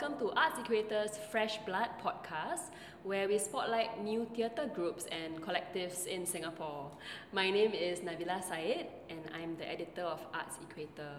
welcome to Arts Equator's Fresh Blood podcast, where we spotlight new theatre groups and collectives in Singapore. My name is Nabila Said, and I'm the editor of Arts Equator.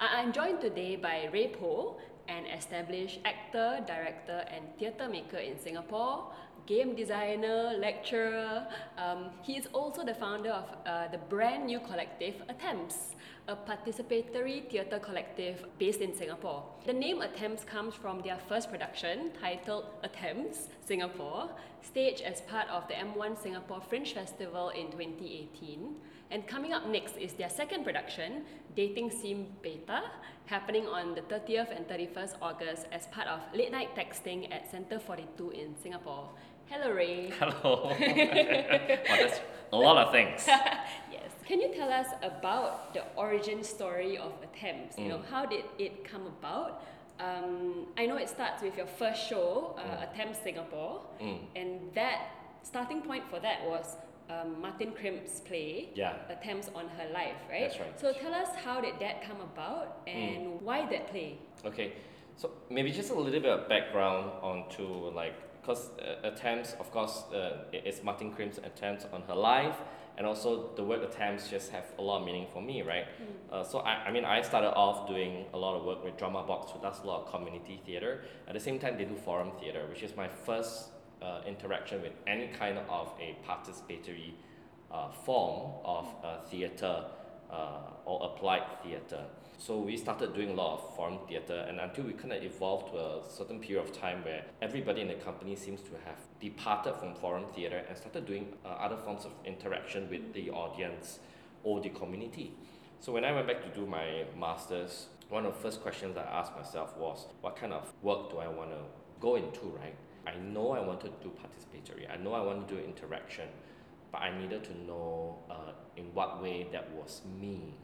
I'm joined today by Ray Po, an established actor, director, and theatre maker in Singapore, game designer, lecturer. Um, he is also the founder of uh, the brand new collective Attempts, a participatory theatre collective based in Singapore. The name Attempts comes from their first production titled Attempts Singapore, staged as part of the M1 Singapore Fringe Festival in 2018. And coming up next is their second production, Dating Sim Beta, happening on the 30th and 31st August as part of Late Night Texting at Centre 42 in Singapore. Hello, Ray. Hello. that's a lot of things. yes. Can you tell us about the origin story of Attempts? You know, Mm. how did it come about? Um, I know it starts with your first show, uh, Mm. Attempts Singapore, Mm, and that starting point for that was um, Martin Crimp's play, yeah. Attempts on Her Life, right? That's right. So tell us how did that come about and why that play? Okay. So maybe just a little bit of background onto like because uh, attempts, of course, uh, it's Martin Crimp's attempts on her life, and also the word attempts just have a lot of meaning for me, right? Uh, so I, I mean, I started off doing a lot of work with Drama Box, who does a lot of community theatre. At the same time, they do forum theatre, which is my first uh, interaction with any kind of a participatory uh, form of uh, theatre uh, or applied theatre. So we started doing a lot of forum theatre, and until we kind of evolved to a certain period of time where everybody in the company seems to have departed from forum theatre and started doing uh, other forms of interaction with the audience or the community. So when I went back to do my masters, one of the first questions I asked myself was, what kind of work do I want to go into, right? I know I want to do participatory. I know I want to do interaction, but I needed to know uh, in what way that was me.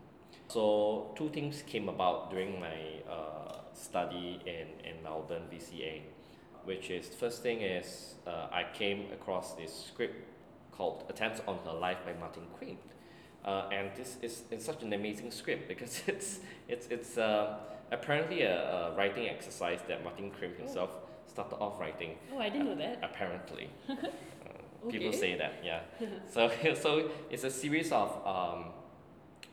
So two things came about during my uh, study in, in Melbourne VCA, which is first thing is uh, I came across this script called Attempts on Her Life by Martin Crimp. Uh, and this is it's such an amazing script because it's it's it's uh, apparently a, a writing exercise that Martin Crimp himself started off writing. Oh, I didn't know that. Apparently, uh, people say that. Yeah. so so it's a series of um,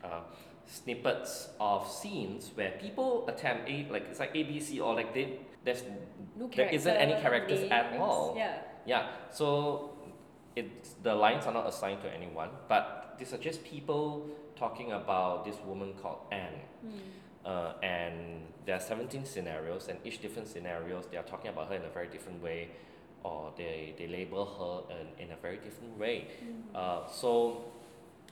uh, snippets of scenes where people attempt a like it's like ABC or like they there's No there isn't any character characters at all. Yeah. yeah. So it's the lines are not assigned to anyone, but these are just people talking about this woman called Anne. Uh, and there are 17 scenarios, and each different scenarios they are talking about her in a very different way, or they, they label her in, in a very different way. Uh, so,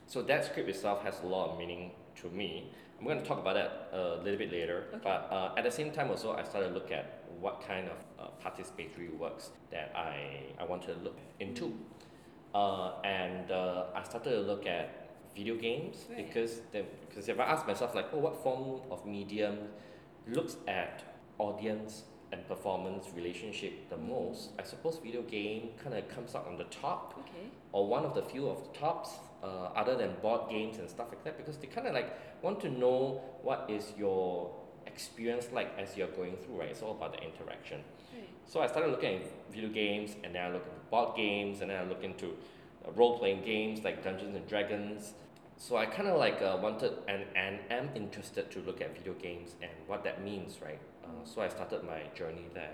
so that script itself has a lot of meaning to me. I'm going to talk about that a little bit later. Okay. But uh, at the same time, also I started to look at what kind of uh, participatory works that I I want to look into, uh, and uh, I started to look at video games Right. because the, because if I ask myself like, oh, what form of medium looks at audience and performance relationship the most? I suppose video game kind of comes up on the top Okay. or one of the few of the tops uh, other than board games and stuff like that because they kind of like want to know what is your experience like as you're going through right it's all about the interaction Right. so i started looking at video games and then i looked into board games and then i looked into uh, role-playing games like dungeons and dragons so i kind of like uh, wanted and, and am interested to look at video games and what that means right uh, so i started my journey there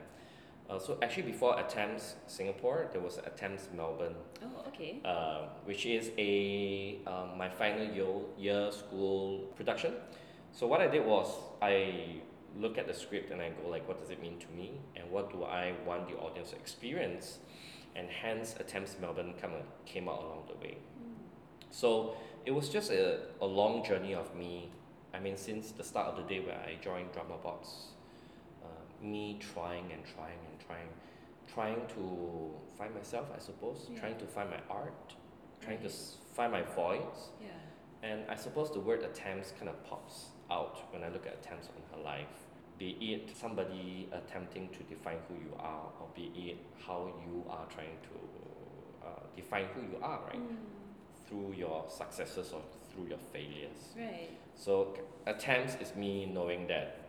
uh, so actually before attempts singapore there was attempts melbourne Oh, okay. uh, which is a um, my final year, year school production. So what I did was I look at the script and I go like, what does it mean to me, and what do I want the audience to experience, and hence attempts Melbourne come came out along the way. So it was just a, a long journey of me. I mean, since the start of the day where I joined Drama Box, me trying and trying and trying, trying to find myself, I suppose, Yeah. trying to find my art, trying to Right. s- find my voice. Yeah. And I suppose the word attempts kind of pops out when I look at attempts on her life. Be it somebody attempting to define who you are, or be it how you are trying to uh, define who you are, right? Mm, Through your successes or through your failures. right. So attempts is me knowing that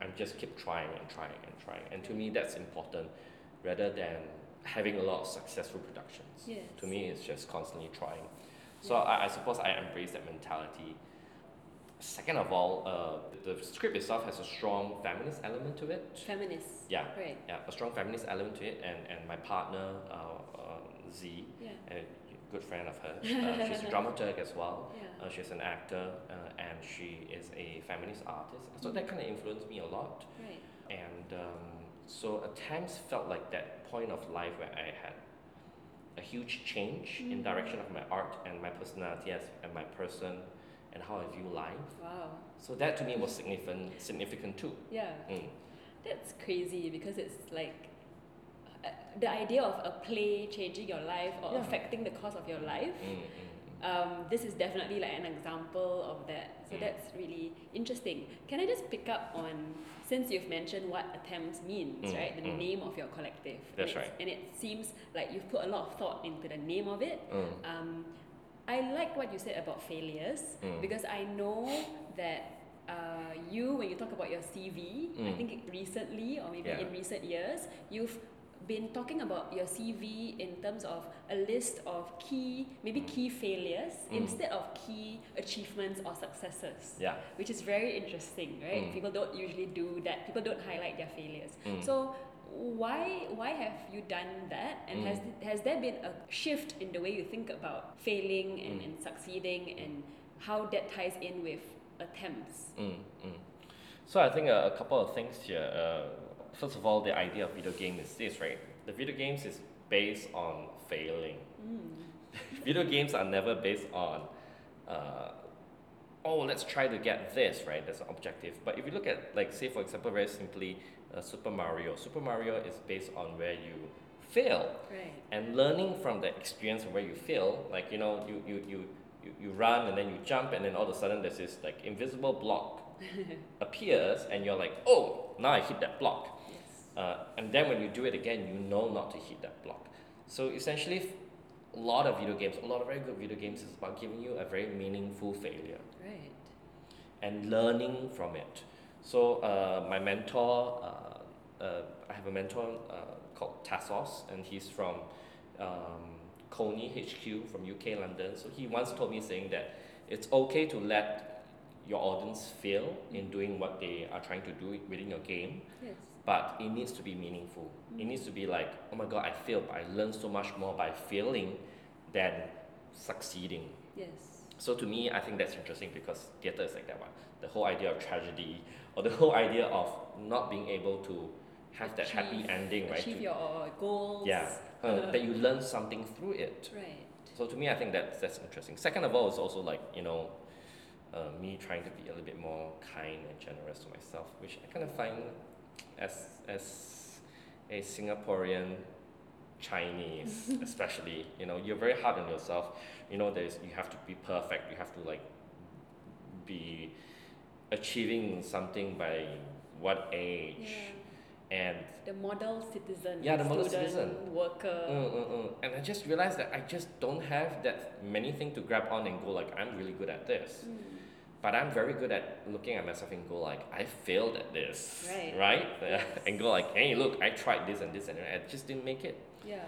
I'm just keep trying and trying and trying. And to me, that's important rather than having a lot of successful productions. Yes. To me, it's just constantly trying. So I, I suppose I embrace that mentality. Second of all, uh, the script itself has a strong feminist element to it. Feminists. Yeah, Right. yeah, a strong feminist element to it, and, and my partner, uh, uh, Z, Yeah. a good friend of hers, uh, she's a dramaturg as well. Yeah. Uh, she's an actor, uh, and she is a feminist artist. So that kind of influenced me a lot. Right. And um, so times felt like that point of life where I had a huge change in Mm. direction of my art and my personality as and my person and how I view life. Wow. So that to me was significant significant too. Yeah. Mm. That's crazy because it's like the idea of a play changing your life or Yeah. affecting the course of your life. Mm, mm, mm. Um, this is definitely like an example of that. So Mm. that's really interesting. Can I just pick up on since you've mentioned what attempts means, Mm, right? The mm. name of your collective. That's and right. And it seems like you've put a lot of thought into the name of it. Mm. Um, I like what you said about failures Mm. because I know that uh, you, when you talk about your CV, I think recently or maybe Yeah. in recent years, you've been talking about your CV in terms of a list of key, maybe key failures Mm. instead of key achievements or successes, Yeah. which is very interesting, right? Mm. People don't usually do that. People don't highlight their failures. Mm. So why why have you done that and has Mm. has there been a shift in the way you think about failing and, Mm. and succeeding and how that ties in with attempts Mm, mm. So I think uh, a couple of things here. Uh, first of all, the idea of video game is this, right? The video games is based on failing. mm. video games are never based on, uh, oh, let's try to get this, right? That's an objective. But if you look at, like, say, for example, very simply, uh, Super Mario. Super Mario is based on where you fail right and learning from the experience of where you fail. Like, you know, you, you, you, you, you run and then you jump, and then all of a sudden there's this, like, invisible block appears, and you're like, oh, now I hit that block. Uh, and then when you do it again, you know not to hit that block. So essentially, a lot of video games, a lot of very good video games, is about giving you a very meaningful failure right and learning from it. So uh, my mentor, uh, uh, I have a mentor uh, called Tassos, and he's from um, Coney HQ from UK London. So he once told me saying that it's okay to let your audience fail in doing what they are trying to do within your game yes but it needs to be meaningful. It needs to be like, oh my god, I failed, but I learned so much more by failing than succeeding. yes So to me, I think that's interesting because theatre is like that one. The whole idea of tragedy, or the whole idea of not being able to have that happy ending, right? achieve To- your goals yeah, uh, that you learn something through it. right So to me, I think that's that's interesting. Second of all, is also like you know, uh, me trying to be a little bit more kind and generous to myself, which I kind of find as as a Singaporean Chinese, especially, you know, you're very hard on yourself. You know, there's you have to be perfect. You have to like be achieving something by what age yeah and the model citizen Yeah, the model citizen. worker Mm, mm, mm. And I just realized that I just don't have that many things to grab on and go like I'm really good at this. Mm. But I'm very good at looking at myself and go like I failed at this. Right. Right? Yes. and go like, hey look, I tried this and this and I just didn't make it. yeah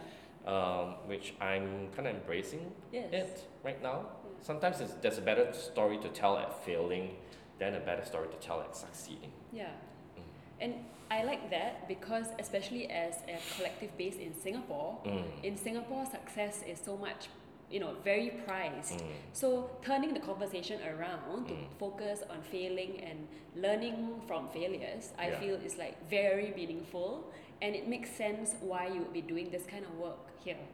Um, which I'm kind of embracing yes it right now. Yeah. Sometimes it's, there's a better story to tell at failing than a better story to tell at succeeding. yeah Mm. and I like that because especially as a collective base in Singapore Mm. in Singapore success is so much you know very prized Mm. so turning the conversation around to Mm. focus on failing and learning from failures I Yeah. feel is like very meaningful and it makes sense why you would be doing this kind of work here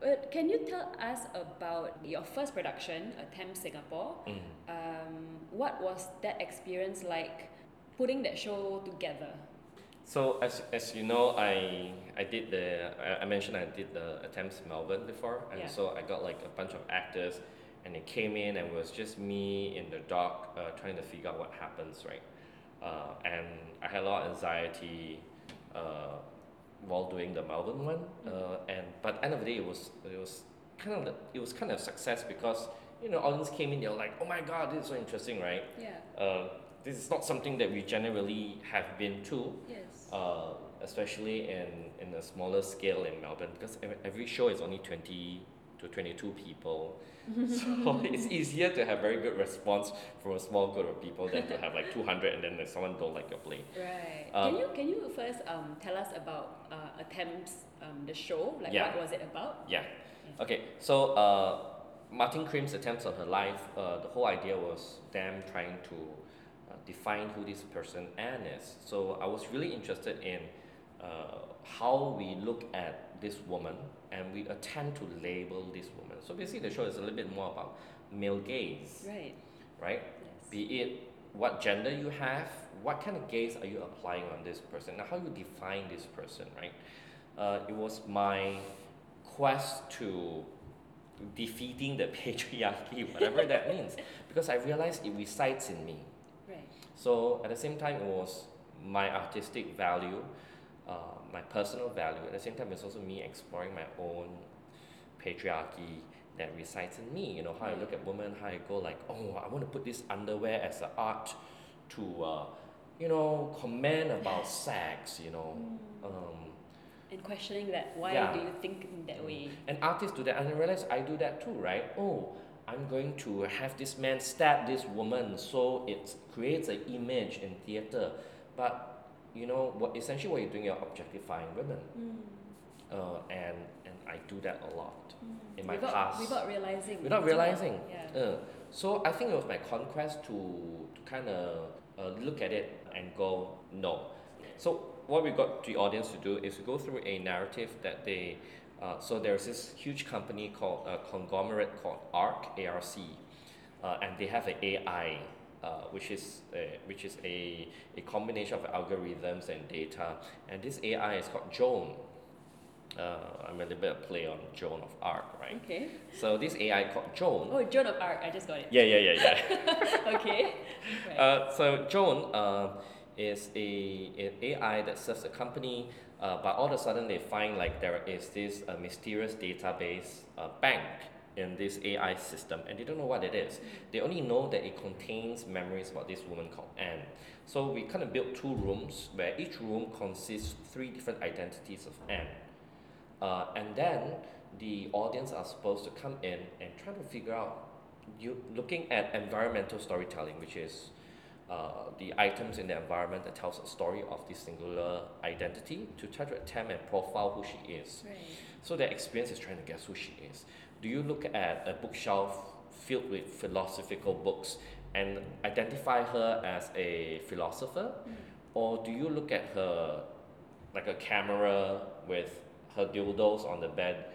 but can you tell us about your first production Attempt Singapore Mm. um, what was that experience like putting that show together So as, as you know, I I did the I, I mentioned I did the attempts Melbourne before, and Yeah. so I got like a bunch of actors, and they came in and it was just me in the dark uh, trying to figure out what happens, right? Uh, and I had a lot of anxiety uh, while doing the Melbourne one, uh, and but end of the day it was it was kind of the, it was kind of success because you know audience came in they were like oh my god this is so interesting right yeah uh, this is not something that we generally have been to, Yes. Uh, especially in, in a smaller scale in Melbourne, because ev- every show is only 20 to 22 people. so it's easier to have very good response from a small group of people than to have like 200 and then someone don't like your play. Right. Um, can you can you first um, tell us about uh, attempts um, the show? Like Yeah. what was it about? Yeah. Okay, so uh, Martin Crimp's attempts on her life, uh, the whole idea was them trying to uh, define who this person Anne is. So I was really interested in uh, how we look at this woman and we attempt to label this woman. So basically, the show is a little bit more about male gaze, Right. right? Yes. Be it what gender you have, what kind of gaze are you applying on this person, and how you define this person, right? Uh, it was my quest to defeating the patriarchy, whatever that means, because I realized it resides in me. So at the same time, it was my artistic value, uh, my personal value. At the same time, it's also me exploring my own patriarchy that resides in me. You know, how I look at women, how I go like, oh, I want to put this underwear as an art to, uh, you know, comment about sex. You know, um, And questioning that, why Yeah. do you think in that way? and artists do that, and I realize I do that too, right? Oh, I'm going to have this man stab this woman, so it creates an image in theater. But you know, what essentially what you're doing, you're objectifying women, uh, and and I do that a lot in my without, past Without realizing. without realizing. Yeah. Uh, so I think it was my conquest to to kind of uh, look at it and go no. So what we got the audience to do is to go through a narrative that they. Uh, so there's this huge company called a conglomerate called ARC, ARC, uh, and they have an AI, uh, which is a, which is a, a combination of algorithms and data, and this AI is called Joan. Uh, I'm a little bit of play on Joan of Arc, right? Okay. So this AI called Joan. Oh, Joan of Arc. I just got it. Yeah, yeah, yeah, yeah. okay. Right. Uh, so Joan uh, is a, an AI that serves a company, uh, but all of a sudden they find like there is this uh, mysterious database uh, bank in this AI system, and they don't know what it is. They only know that it contains memories about this woman called Anne. So we kind of built two rooms where each room consists three different identities of Anne. Uh, and then the audience are supposed to come in and try to figure out, you looking at environmental storytelling, which is uh, the items in the environment that tells a story of this singular identity, to try to attempt and profile who she is. right. So their experience is trying to guess who she is. Do you look at a bookshelf filled with philosophical books and identify her as a philosopher? Or do you look at her like a camera with her dildos on the bed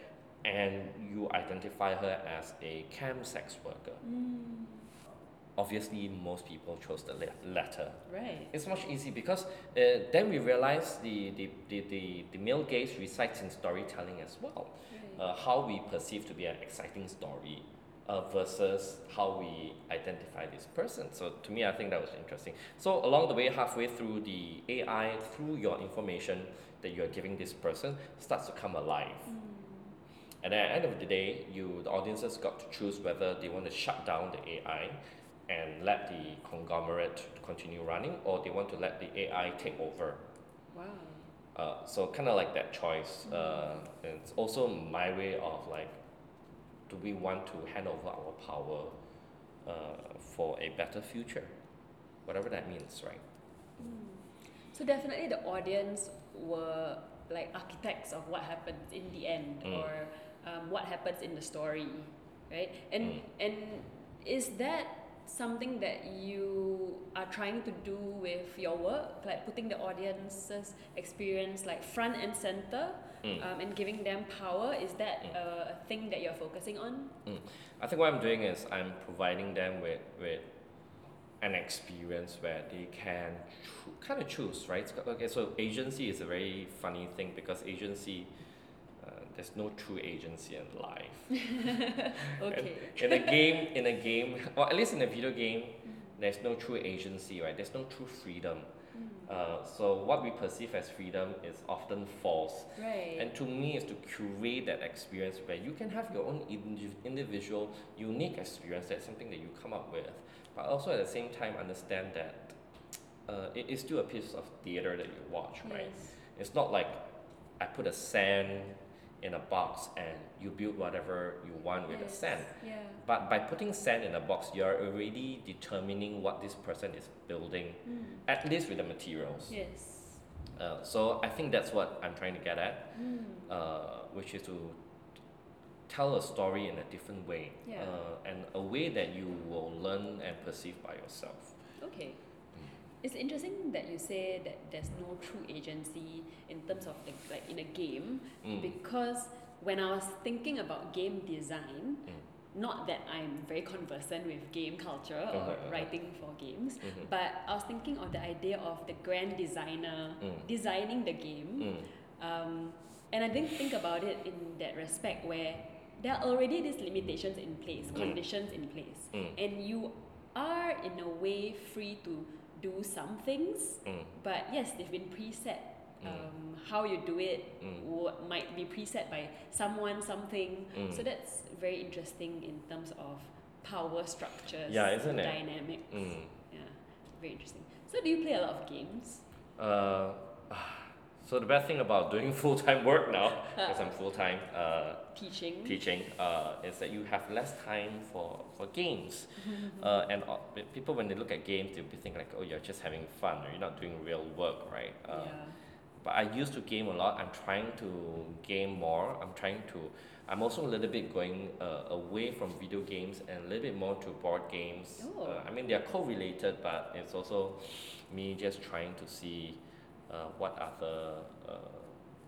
and you identify her as a cam sex worker? Obviously, most people chose the la- latter. Right. It's much easy because uh, then we realize the, the, the, the, the male gaze resides in storytelling as well. Right. Uh, how we perceive to be an exciting story uh, versus how we identify this person. So to me, I think that was interesting. So along the way, halfway through the AI, through your information that you are giving this person, starts to come alive. And at the end of the day, you the audiences got to choose whether they want to shut down the AI and let the conglomerate continue running, or they want to let the AI take over. Wow. Uh, so kind of like that choice. Uh, and it's also my way of like, do we want to hand over our power uh, for a better future, whatever that means, right? So definitely the audience were like architects of what happens in the end Mm. or um, what happens in the story, right? And Mm. and is that something that you are trying to do with your work, like putting the audience's experience like front and center, Mm. um, and giving them power? Is that Mm. a, thing that you're focusing on? I think what I'm doing is I'm providing them with, with an experience where they can kind of choose, right? Okay, so agency is a very funny thing because agency, there's no true agency in life. Okay. in a game, in a game, or at least in a video game, there's no true agency, right? There's no true freedom. Uh, so what we perceive as freedom is often false. Right. And to me, is to curate that experience where you can have your own indiv- individual, unique experience. That's something that you come up with, but also at the same time understand that uh, it's still a piece of theater that you watch, right? Yes. It's not like I put a sand in a box and you build whatever you want with the sand. Yeah. But by putting sand in a box, you're already determining what this person is building, Mm. at least with the materials. Yes. Uh, so I think that's what I'm trying to get at, Mm. uh, which is to tell a story in a different way, Yeah. uh, and a way that you will learn and perceive by yourself. Okay. It's interesting that you say that there's no true agency in terms of the, like in a game Mm. because when I was thinking about game design, Mm. not that I'm very conversant with game culture or Uh-huh, uh-huh. writing for games, Mhm. but I was thinking of the idea of the grand designer Mm. designing the game. Mm. Um, and I didn't think about it in that respect where there are already these limitations in place, Mm. conditions in place, Mm. and you are in a way free to do some things, Mm. but yes, they've been preset. Mm. Um, how you do it Mm. wo- might be preset by someone, something. Mm. So that's very interesting in terms of power structures, Yeah, isn't it? dynamics. Mm. Yeah, very interesting. So do you play a lot of games? Uh, so the bad thing about doing full time work now, because I'm full time uh, Teaching. teaching, uh, is that you have less time for for games. uh, and uh, people when they look at games, they'll be thinking like, oh, you're just having fun, or you're not doing real work, right? Uh, yeah. But I used to game a lot. I'm trying to game more. I'm trying to. I'm also a little bit going uh, away from video games and a little bit more to board games. Oh. I mean, they are correlated, but it's also me just trying to see uh, what other uh,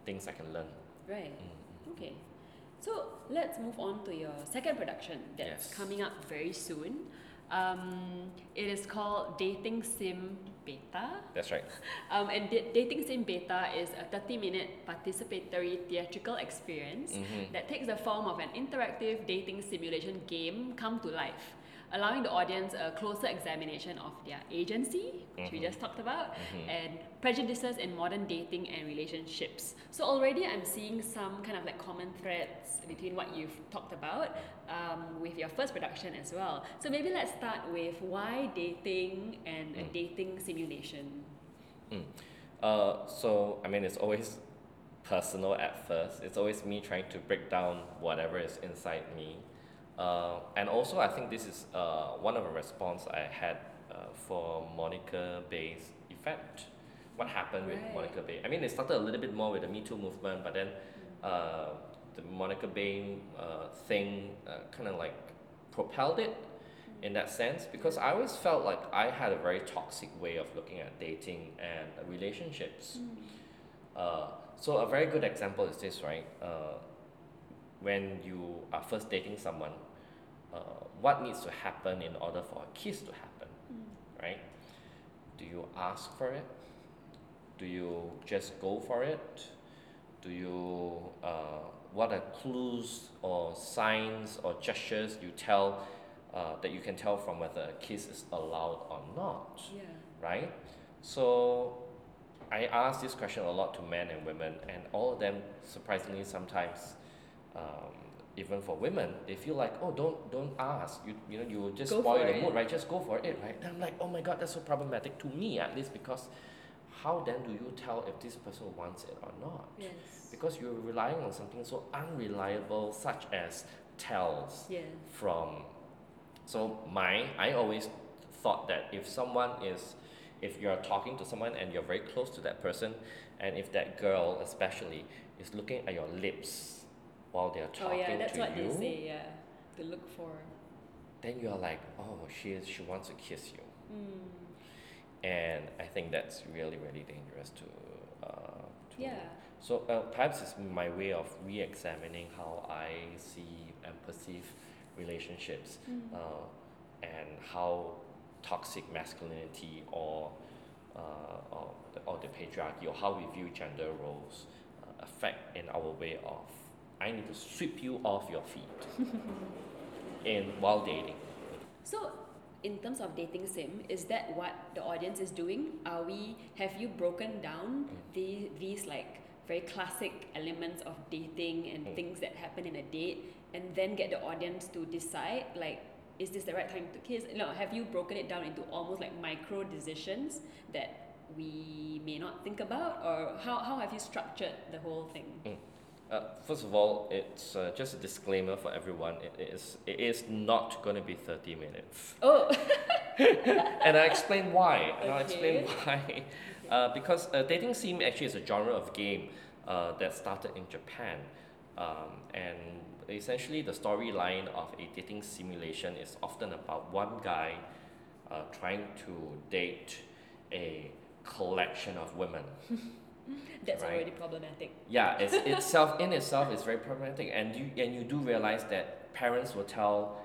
things I can learn. Right. Mm. Okay. So let's move on to your second production that's Yes. coming up very soon. Um, it is called Dating Sim Beta. That's right. Um, and da- Dating Sim Beta is a 30 minute participatory theatrical experience Mhm. that takes the form of an interactive dating simulation game come to life, allowing the audience a closer examination of their agency, which we Mhm. just talked about, Mhm. and prejudices in modern dating and relationships. So already I'm seeing some kind of like common threads between what you've talked about um, with your first production as well. So maybe let's start with why dating and a Mm. dating simulation. Mm. Uh, so I mean, it's always personal at first. It's always me trying to break down whatever is inside me, uh, and also I think this is uh, one of the response I had uh, for Monica Baey's event. What happened with Right. Monica Baey? I mean, it started a little bit more with the Me Too movement, but then uh, the Monica Bay uh, thing uh, kind of like propelled it in that sense because I always felt like I had a very toxic way of looking at dating and relationships. Uh, so a very good example is this, right? Uh, when you are first dating someone, uh, what needs to happen in order for a kiss to happen, right? Do you ask for it? Do you just go for it? Do you, uh, what are clues or signs or gestures you tell uh, that you can tell from whether a kiss is allowed or not? Yeah. right? So I ask this question a lot to men and women, and all of them, surprisingly, sometimes, um, even for women, they feel like, oh, don't don't ask. You you know you just Go spoil the it. mood, right? Just go for it, right? And I'm like, oh my god, that's so problematic to me at least because how then do you tell if this person wants it or not? Yes. Because you're relying on something so unreliable, such as tells Yeah. from so my I always thought that if someone is if you're talking to someone and you're very close to that person and if that girl especially is looking at your lips while they're talking Oh yeah, that's to what you they say. Yeah. To look for. then you're like oh she is she wants to kiss you Mm. and I think that's really really dangerous to uh, to Yeah. So uh, perhaps it's my way of re-examining how I see and perceive relationships, Mm. uh, and how toxic masculinity or uh, or, the, or the patriarchy or how we view gender roles uh, affect in our way of I need to sweep you off your feet in while dating. So, in terms of dating sim, is that what the audience is doing? Are we have you broken down Mm. the, these like very classic elements of dating and Mm. things that happen in a date, and then get the audience to decide like is this the right time to kiss? Know, have you broken it down into almost like micro decisions that we may not think about, or how, how have you structured the whole thing? Uh, first of all, it's uh, just a disclaimer for everyone. It is it is not going to be thirty minutes, Oh, and I explain why. And I'll explain why. Uh, because uh, dating sim actually is a genre of game uh, that started in Japan, um, and essentially the storyline of a dating simulation is often about one guy uh, trying to date a collection of women. that's Right. already problematic. Yeah, it's itself in itself is very problematic, and you and you do realize that parents will tell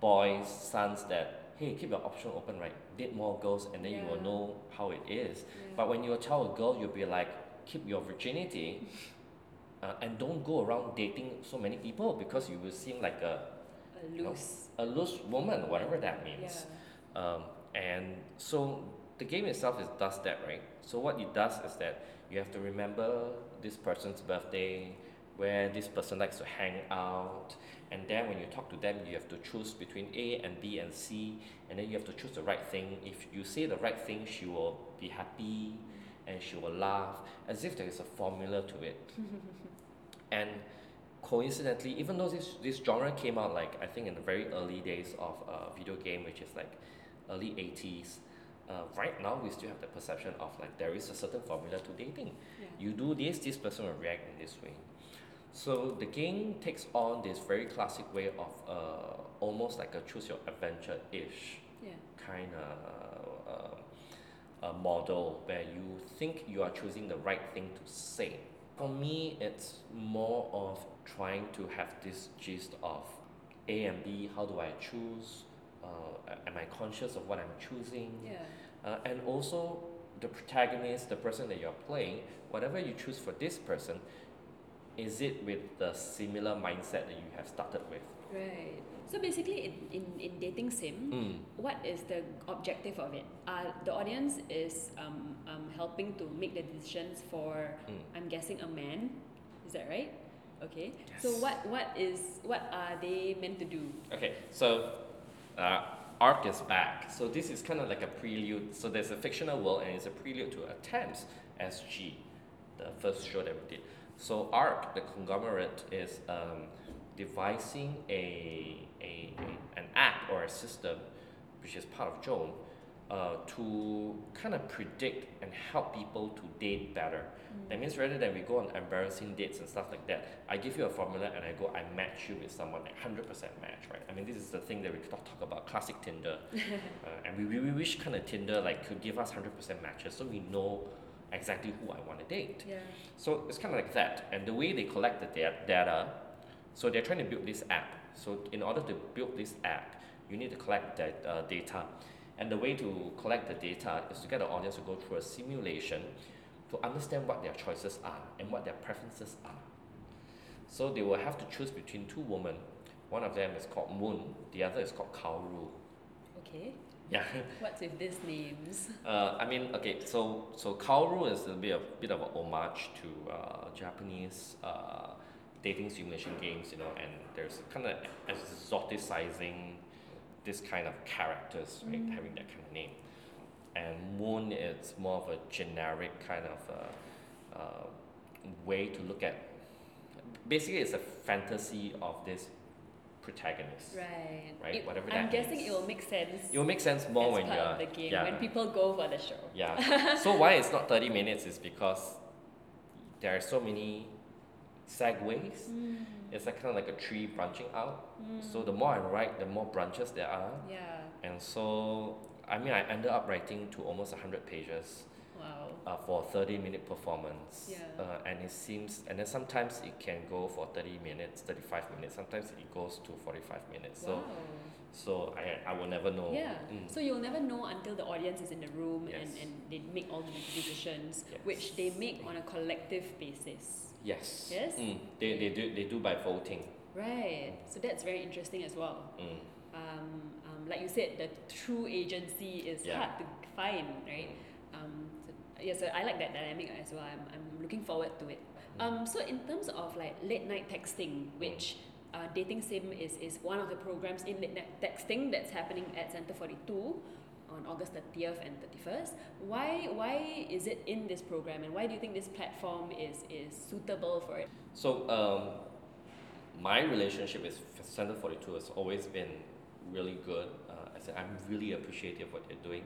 boys, sons that hey, keep your option open, right? Date more girls, and then you will know how it is. Yeah. But when you tell a girl, you'll be like, keep your virginity, uh, and don't go around dating so many people because you will seem like a a know, loose. a loose woman, whatever that Yeah. means. Um, and so the game itself is, does that, right? So what it does is that you have to remember this person's birthday, where this person likes to hang out, and then when you talk to them, you have to choose between A and B and C, and then you have to choose the right thing. If you say the right thing, she will be happy, and she will laugh, as if there is a formula to it. and coincidentally, even though this this genre came out like I think in the very early days of uh, video game, which is like early eighties, uh, right now we still have the perception of like there is a certain formula to dating. Yeah. You do this, this person will react in this way. So the game takes on this very classic way of uh, almost like a choose your adventure ish Yeah. kind of uh, a model where you think you are choosing the right thing to say. For me, it's more of trying to have this gist of A and B. How do I choose? Uh, am I conscious of what I'm choosing? Yeah. Uh, and also the protagonist, the person that you're playing, whatever you choose for this person, is it with the similar mindset that you have started with? Right. So basically, in, in, in dating sim, Mm. what is the objective of it? Uh, the audience is um, um, helping to make the decisions for, Mm. I'm guessing, a man. Is that right? Okay. Yes. So what what is what are they meant to do? Okay, so uh, Arc is back. So this is kind of like a prelude. So there's a fictional world and it's a prelude to Attempts SG, the first show that we did. So Arc, the conglomerate, is um, devising a, a, a, an app or a system, which is part of Joan, uh, to kind of predict and help people to date better. That means rather than we go on embarrassing dates and stuff like that, I give you a formula and I go, I match you with someone, like 100% match, right? I mean, this is the thing that we talk, talk about, classic Tinder. uh, and we, we, we wish kind of Tinder like could give us 100% matches so we know exactly who I want to date. Yeah. So it's kind of like that. And the way they collect the da- data, so they're trying to build this app. So in order to build this app, you need to collect that uh, data. And the way to collect the data is to get the audience to go through a simulation to understand what their choices are and what their preferences are. So they will have to choose between two women. One of them is called Moon, the other is called Kaoru. Okay. Yeah. What's with these names? Uh, I mean, okay, so so Kaoru is a bit of bit of a homage to uh, Japanese uh, dating simulation games, you know, and there's kind of exoticizing this kind of characters, right, Mm. having that kind of name. And Moon is more of a generic kind of uh, uh, way to look at. Basically, it's a fantasy of this protagonist. Right. Right, It- whatever I'm guessing means. it will make sense. It will make sense more when you're the game yeah. when people go for the show. Yeah. so why it's not 30 minutes is because there are so many segues. Mm. It's like kind of like a tree branching out. Mm. So the more I write, the more branches there are. Yeah. And so, I mean, I ended up writing to almost 100 pages Wow. uh, for a 30 minute performance. Yeah. Uh, and it seems, and then sometimes it can go for 30 minutes, 35 minutes, sometimes it goes to 45 minutes. So, wow. so so I, I will never know. Yeah. Mm. So you'll never know until the audience is in the room and, and they make all the decisions, Yes. which they make on a collective basis. Yes. Yes? Mm. They, they, do, they do by voting. Right. So that's very interesting as well. Mm. Um, um, like you said, the true agency is Yeah. hard to find, right? Um, so, yeah, so I like that dynamic as well. I'm, I'm looking forward to it. Mm. Um, so in terms of like late night texting, which uh, Dating Sim is, is one of the programs in late night texting that's happening at Center 42 on August 30th and 31st. Why, why is it in this program and why do you think this platform is, is suitable for it? So um, my relationship with Center 42 has always been really good. Uh, I said I'm really appreciative of what they're doing,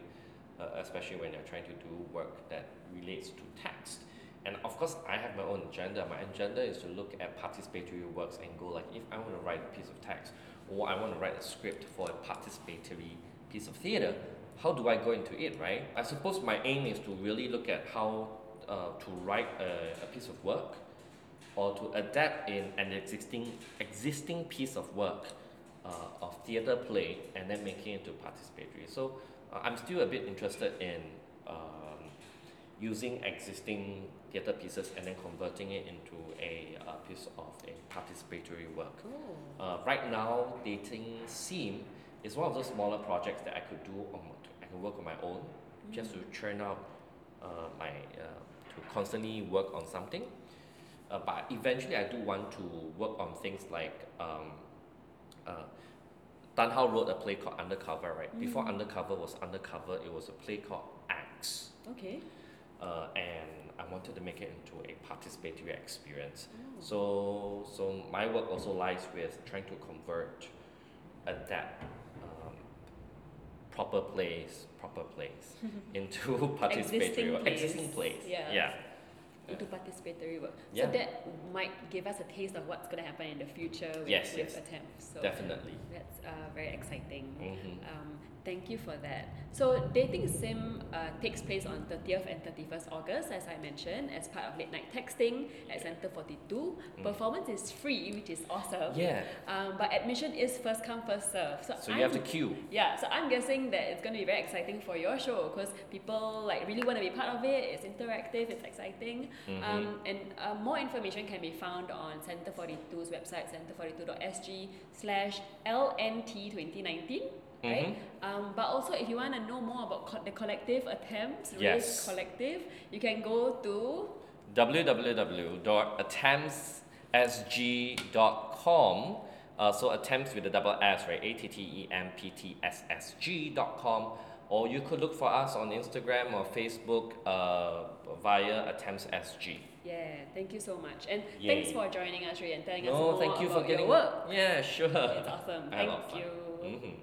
uh, especially when they're trying to do work that relates to text. And of course, I have my own agenda. My agenda is to look at participatory works and go like, if I want to write a piece of text or I want to write a script for a participatory piece of theatre, how do I go into it, right? I suppose my aim is to really look at how uh, to write a, a piece of work or to adapt in an existing existing piece of work uh, of theatre play and then making it to participatory. So uh, I'm still a bit interested in um, using existing theatre pieces and then converting it into a, uh piece of a participatory work. Oh. Uh, right now, dating sim is one of those smaller projects that I could do on my, I can work on my own, just to churn out uh, my uh, to constantly work on something. Uh, but eventually, I do want to work on things like um, uh, Hao wrote a play called Undercover. Right before Mm. Undercover was Undercover, it was a play called Acts, Okay. uh, and I wanted to make it into a participatory experience. Oh. So, so my work also lies with trying to convert, adapt proper place, proper place into participatory Existing work. plays. Existing plays. Yeah. yeah. into participatory work. Yeah. So that might give us a taste of what's going to happen in the future with, Yes, with yes. attempts. So Definitely. that's uh, very exciting. hmm Um, thank you for that. So Dating Sim uh, takes place on 30th and 31st August, as I mentioned, as part of Late Night Texting at Center 42. Mm. Performance is free, which is awesome. Yeah. Um, but admission is first come, first serve. So, So you have to queue. yeah, so I'm guessing that it's going to be very exciting for your show because people like really want to be part of it. It's interactive, it's exciting. Mhm. Um, and uh, more information can be found on Center 42's website, center42.sg slash LNT2019. Right? Mhm. Um, but also, if you want to know more about co- the collective attempts, Race Yes. Collective, you can go to www.attemptssg.com. Uh, so attempts with a double S, right? A T T E M P T S S G dot com. Or you could look for us on Instagram or Facebook uh, via attempts SG. yeah. Thank you so much, and Yay. thanks for joining us, Ray, and telling us No, more thank you about for getting your work. Yeah, sure. It's awesome. I Thank you. Mhm.